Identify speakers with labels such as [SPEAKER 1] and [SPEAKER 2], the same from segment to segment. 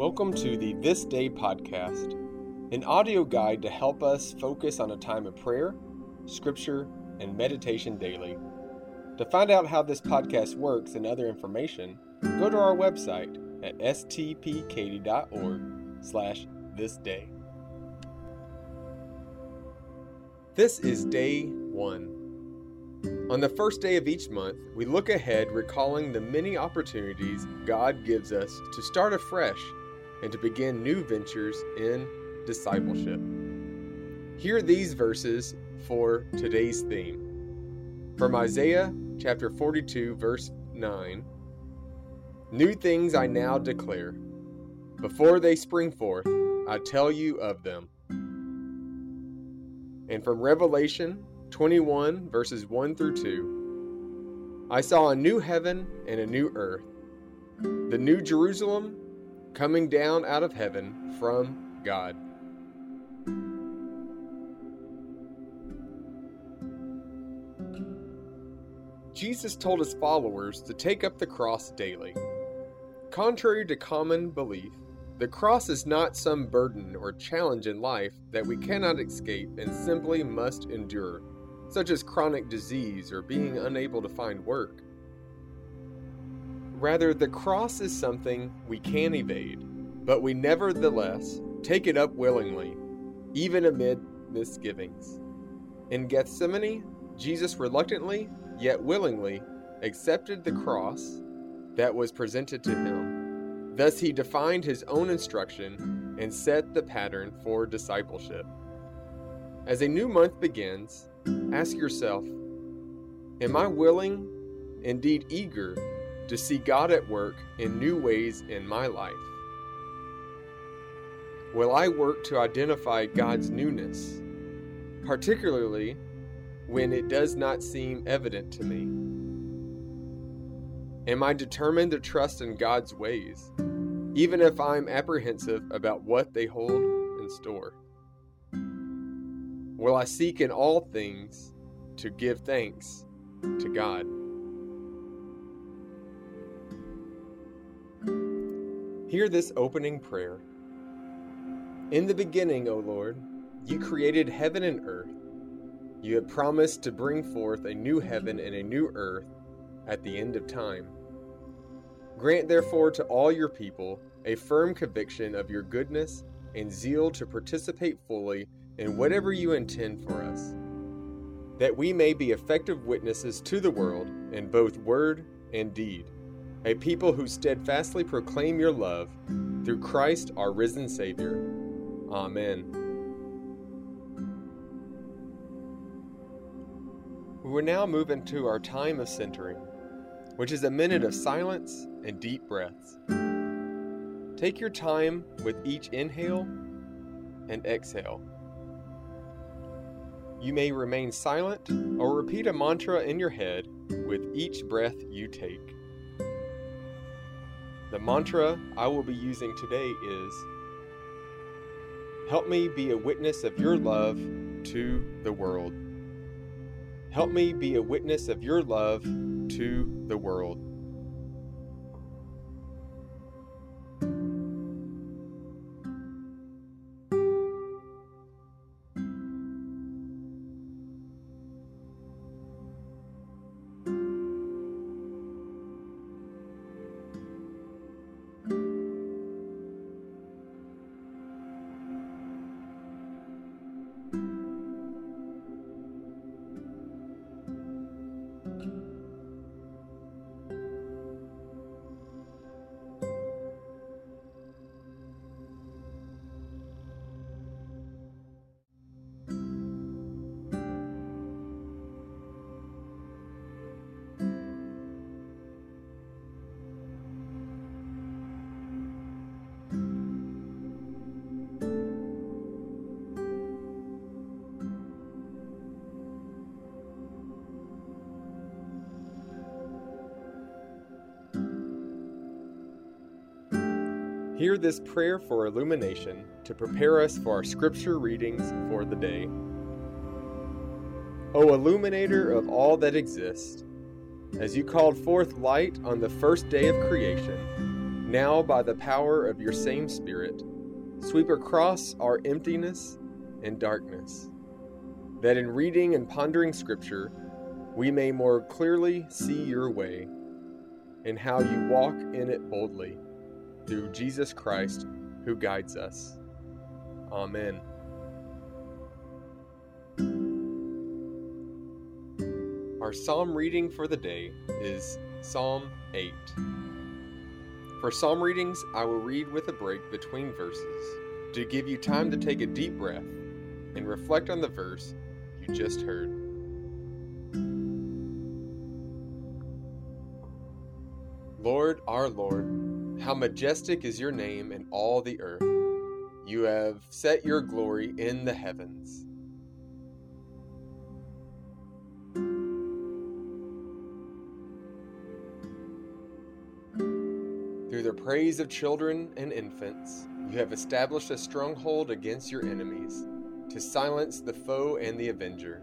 [SPEAKER 1] Welcome to the This Day podcast, an audio guide to help us focus on a time of prayer, scripture, and meditation daily. To find out how this podcast works and other information, go to our website at stpkaty.org slash this day. This is day one. On the first day of each month, we look ahead recalling the many opportunities God gives us to start afresh and to begin new ventures in discipleship. Hear these verses for today's theme. From Isaiah chapter 42, verse 9 New things I now declare. Before they spring forth, I tell you of them. And from Revelation 21, verses 1 through 2 I saw a new heaven and a new earth, the new Jerusalem coming down out of heaven from God. Jesus told his followers to take up the cross daily. Contrary to common belief, the cross is not some burden or challenge in life that we cannot escape and simply must endure such as chronic disease or being unable to find work. Rather, the cross is something we can evade, but we nevertheless take it up willingly, even amid misgivings. In Gethsemane, Jesus reluctantly, yet willingly, accepted the cross that was presented to him. Thus, he defined his own instruction and set the pattern for discipleship. As a new month begins, Ask yourself Am I willing, indeed eager, to see God at work in new ways in my life? Will I work to identify God's newness, particularly when it does not seem evident to me? Am I determined to trust in God's ways, even if I'm apprehensive about what they hold in store? Will I seek in all things to give thanks to God? Hear this opening prayer. In the beginning, O Lord, you created heaven and earth. You have promised to bring forth a new heaven and a new earth at the end of time. Grant, therefore, to all your people a firm conviction of your goodness and zeal to participate fully in whatever you intend for us, that we may be effective witnesses to the world in both word and deed, a people who steadfastly proclaim your love through Christ our risen Savior. Amen. We will now move into our time of centering, which is a minute of silence and deep breaths. Take your time with each inhale and exhale. You may remain silent or repeat a mantra in your head with each breath you take. The mantra I will be using today is Help me be a witness of your love to the world. Help me be a witness of your love to the world. Hear this prayer for illumination to prepare us for our scripture readings for the day. O illuminator of all that exists, as you called forth light on the first day of creation, now by the power of your same Spirit, sweep across our emptiness and darkness, that in reading and pondering Scripture, we may more clearly see your way and how you walk in it boldly through Jesus Christ who guides us. Amen. Our psalm reading for the day is Psalm 8. For psalm readings, I will read with a break between verses to give you time to take a deep breath and reflect on the verse you just heard. Lord, our Lord, how majestic is your name in all the earth. You have set your glory in the heavens. Through the praise of children and infants, you have established a stronghold against your enemies, to silence the foe and the avenger.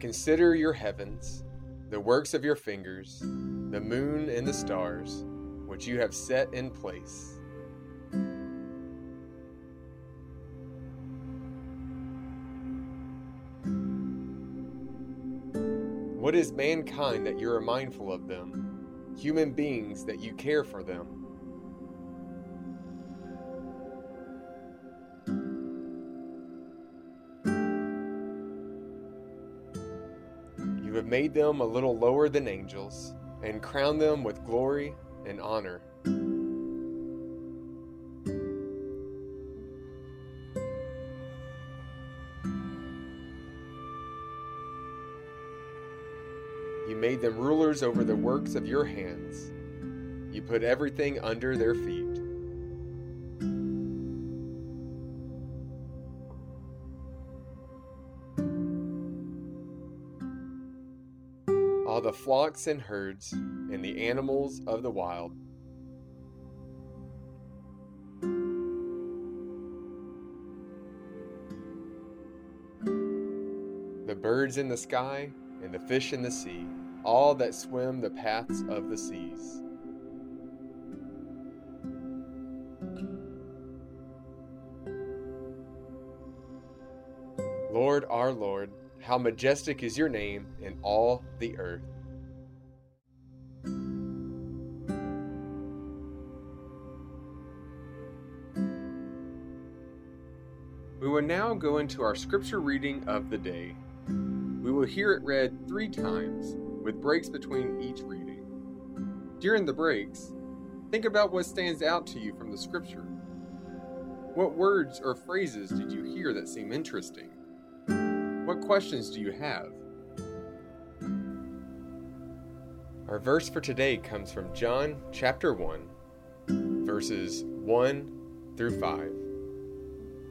[SPEAKER 1] Consider your heavens, the works of your fingers, the moon and the stars, which you have set in place, What is mankind that you are mindful of them? Human beings that you care for them? Made them a little lower than angels, and crowned them with glory and honor. You made them rulers over the works of your hands. You put everything under their feet. Flocks and herds and the animals of the wild. The birds in the sky and the fish in the sea, all that swim the paths of the seas. Lord, our Lord, how majestic is your name in all the earth. We will now go into our scripture reading of the day. We will hear it read three times, with breaks between each reading. During the breaks, think about what stands out to you from the scripture. What words or phrases did you hear that seem interesting? What questions do you have? Our verse for today comes from John chapter 1, verses 1 through 5.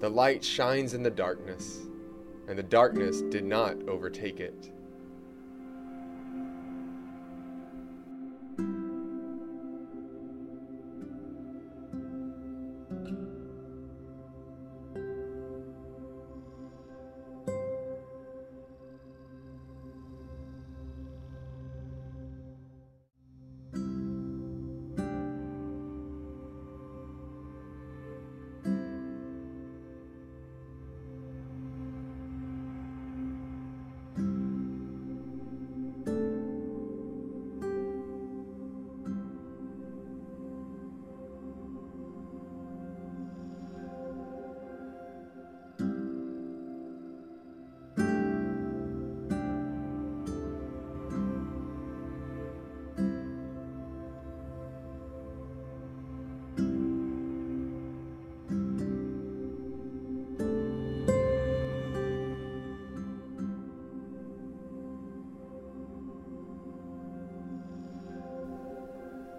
[SPEAKER 1] The light shines in the darkness and the darkness did not overtake it.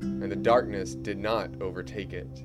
[SPEAKER 1] and the darkness did not overtake it.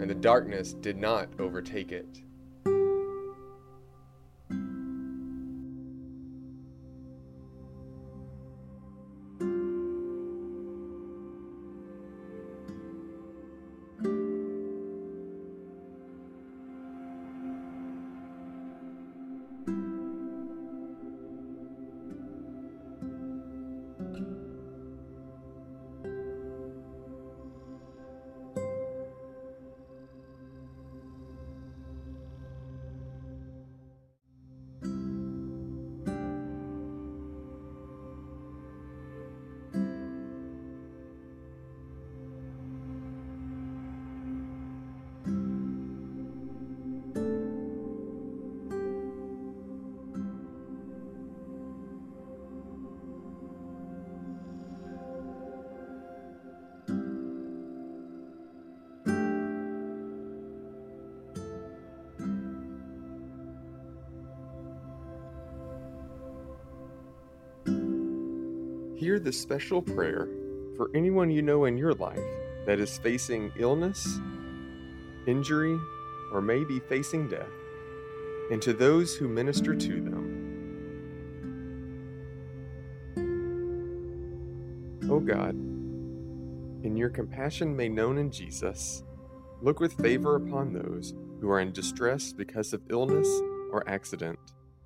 [SPEAKER 1] and the darkness did not overtake it. Hear this special prayer for anyone you know in your life that is facing illness, injury, or may be facing death, and to those who minister to them. O oh God, in your compassion made known in Jesus, look with favor upon those who are in distress because of illness or accident.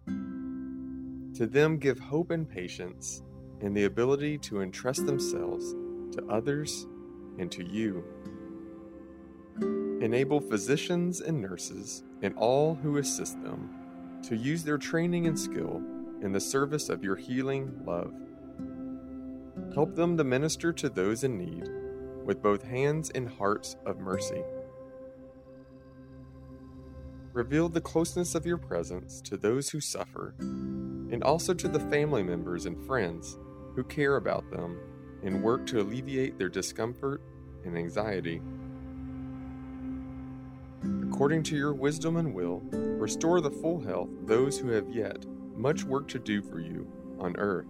[SPEAKER 1] To them give hope and patience and the ability to entrust themselves to others and to you. Enable physicians and nurses and all who assist them to use their training and skill in the service of your healing love. Help them to minister to those in need with both hands and hearts of mercy. Reveal the closeness of your presence to those who suffer and also to the family members and friends who care about them and work to alleviate their discomfort and anxiety. According to your wisdom and will, restore the full health those who have yet much work to do for you on earth.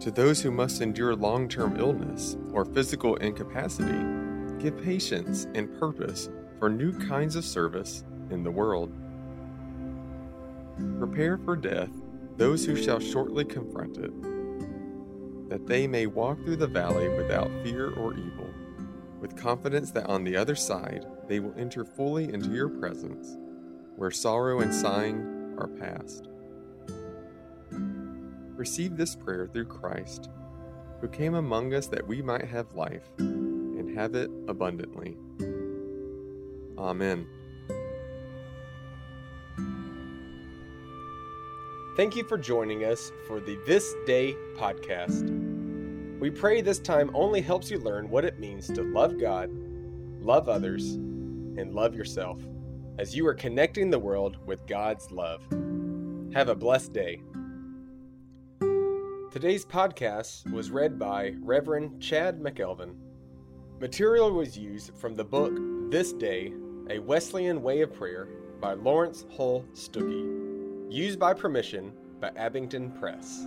[SPEAKER 1] To those who must endure long term illness or physical incapacity, give patience and purpose for new kinds of service in the world. Prepare for death those who shall shortly confront it, that they may walk through the valley without fear or evil, with confidence that on the other side they will enter fully into your presence, where sorrow and sighing are past. Receive this prayer through Christ, who came among us that we might have life and have it abundantly. Amen. Thank you for joining us for the This Day podcast. We pray this time only helps you learn what it means to love God, love others, and love yourself as you are connecting the world with God's love. Have a blessed day. Today's podcast was read by Reverend Chad McElveen. Material was used from the book This Day, A Wesleyan Way of Prayer by Laurence Hull Stookey, used by permission by Abingdon Press.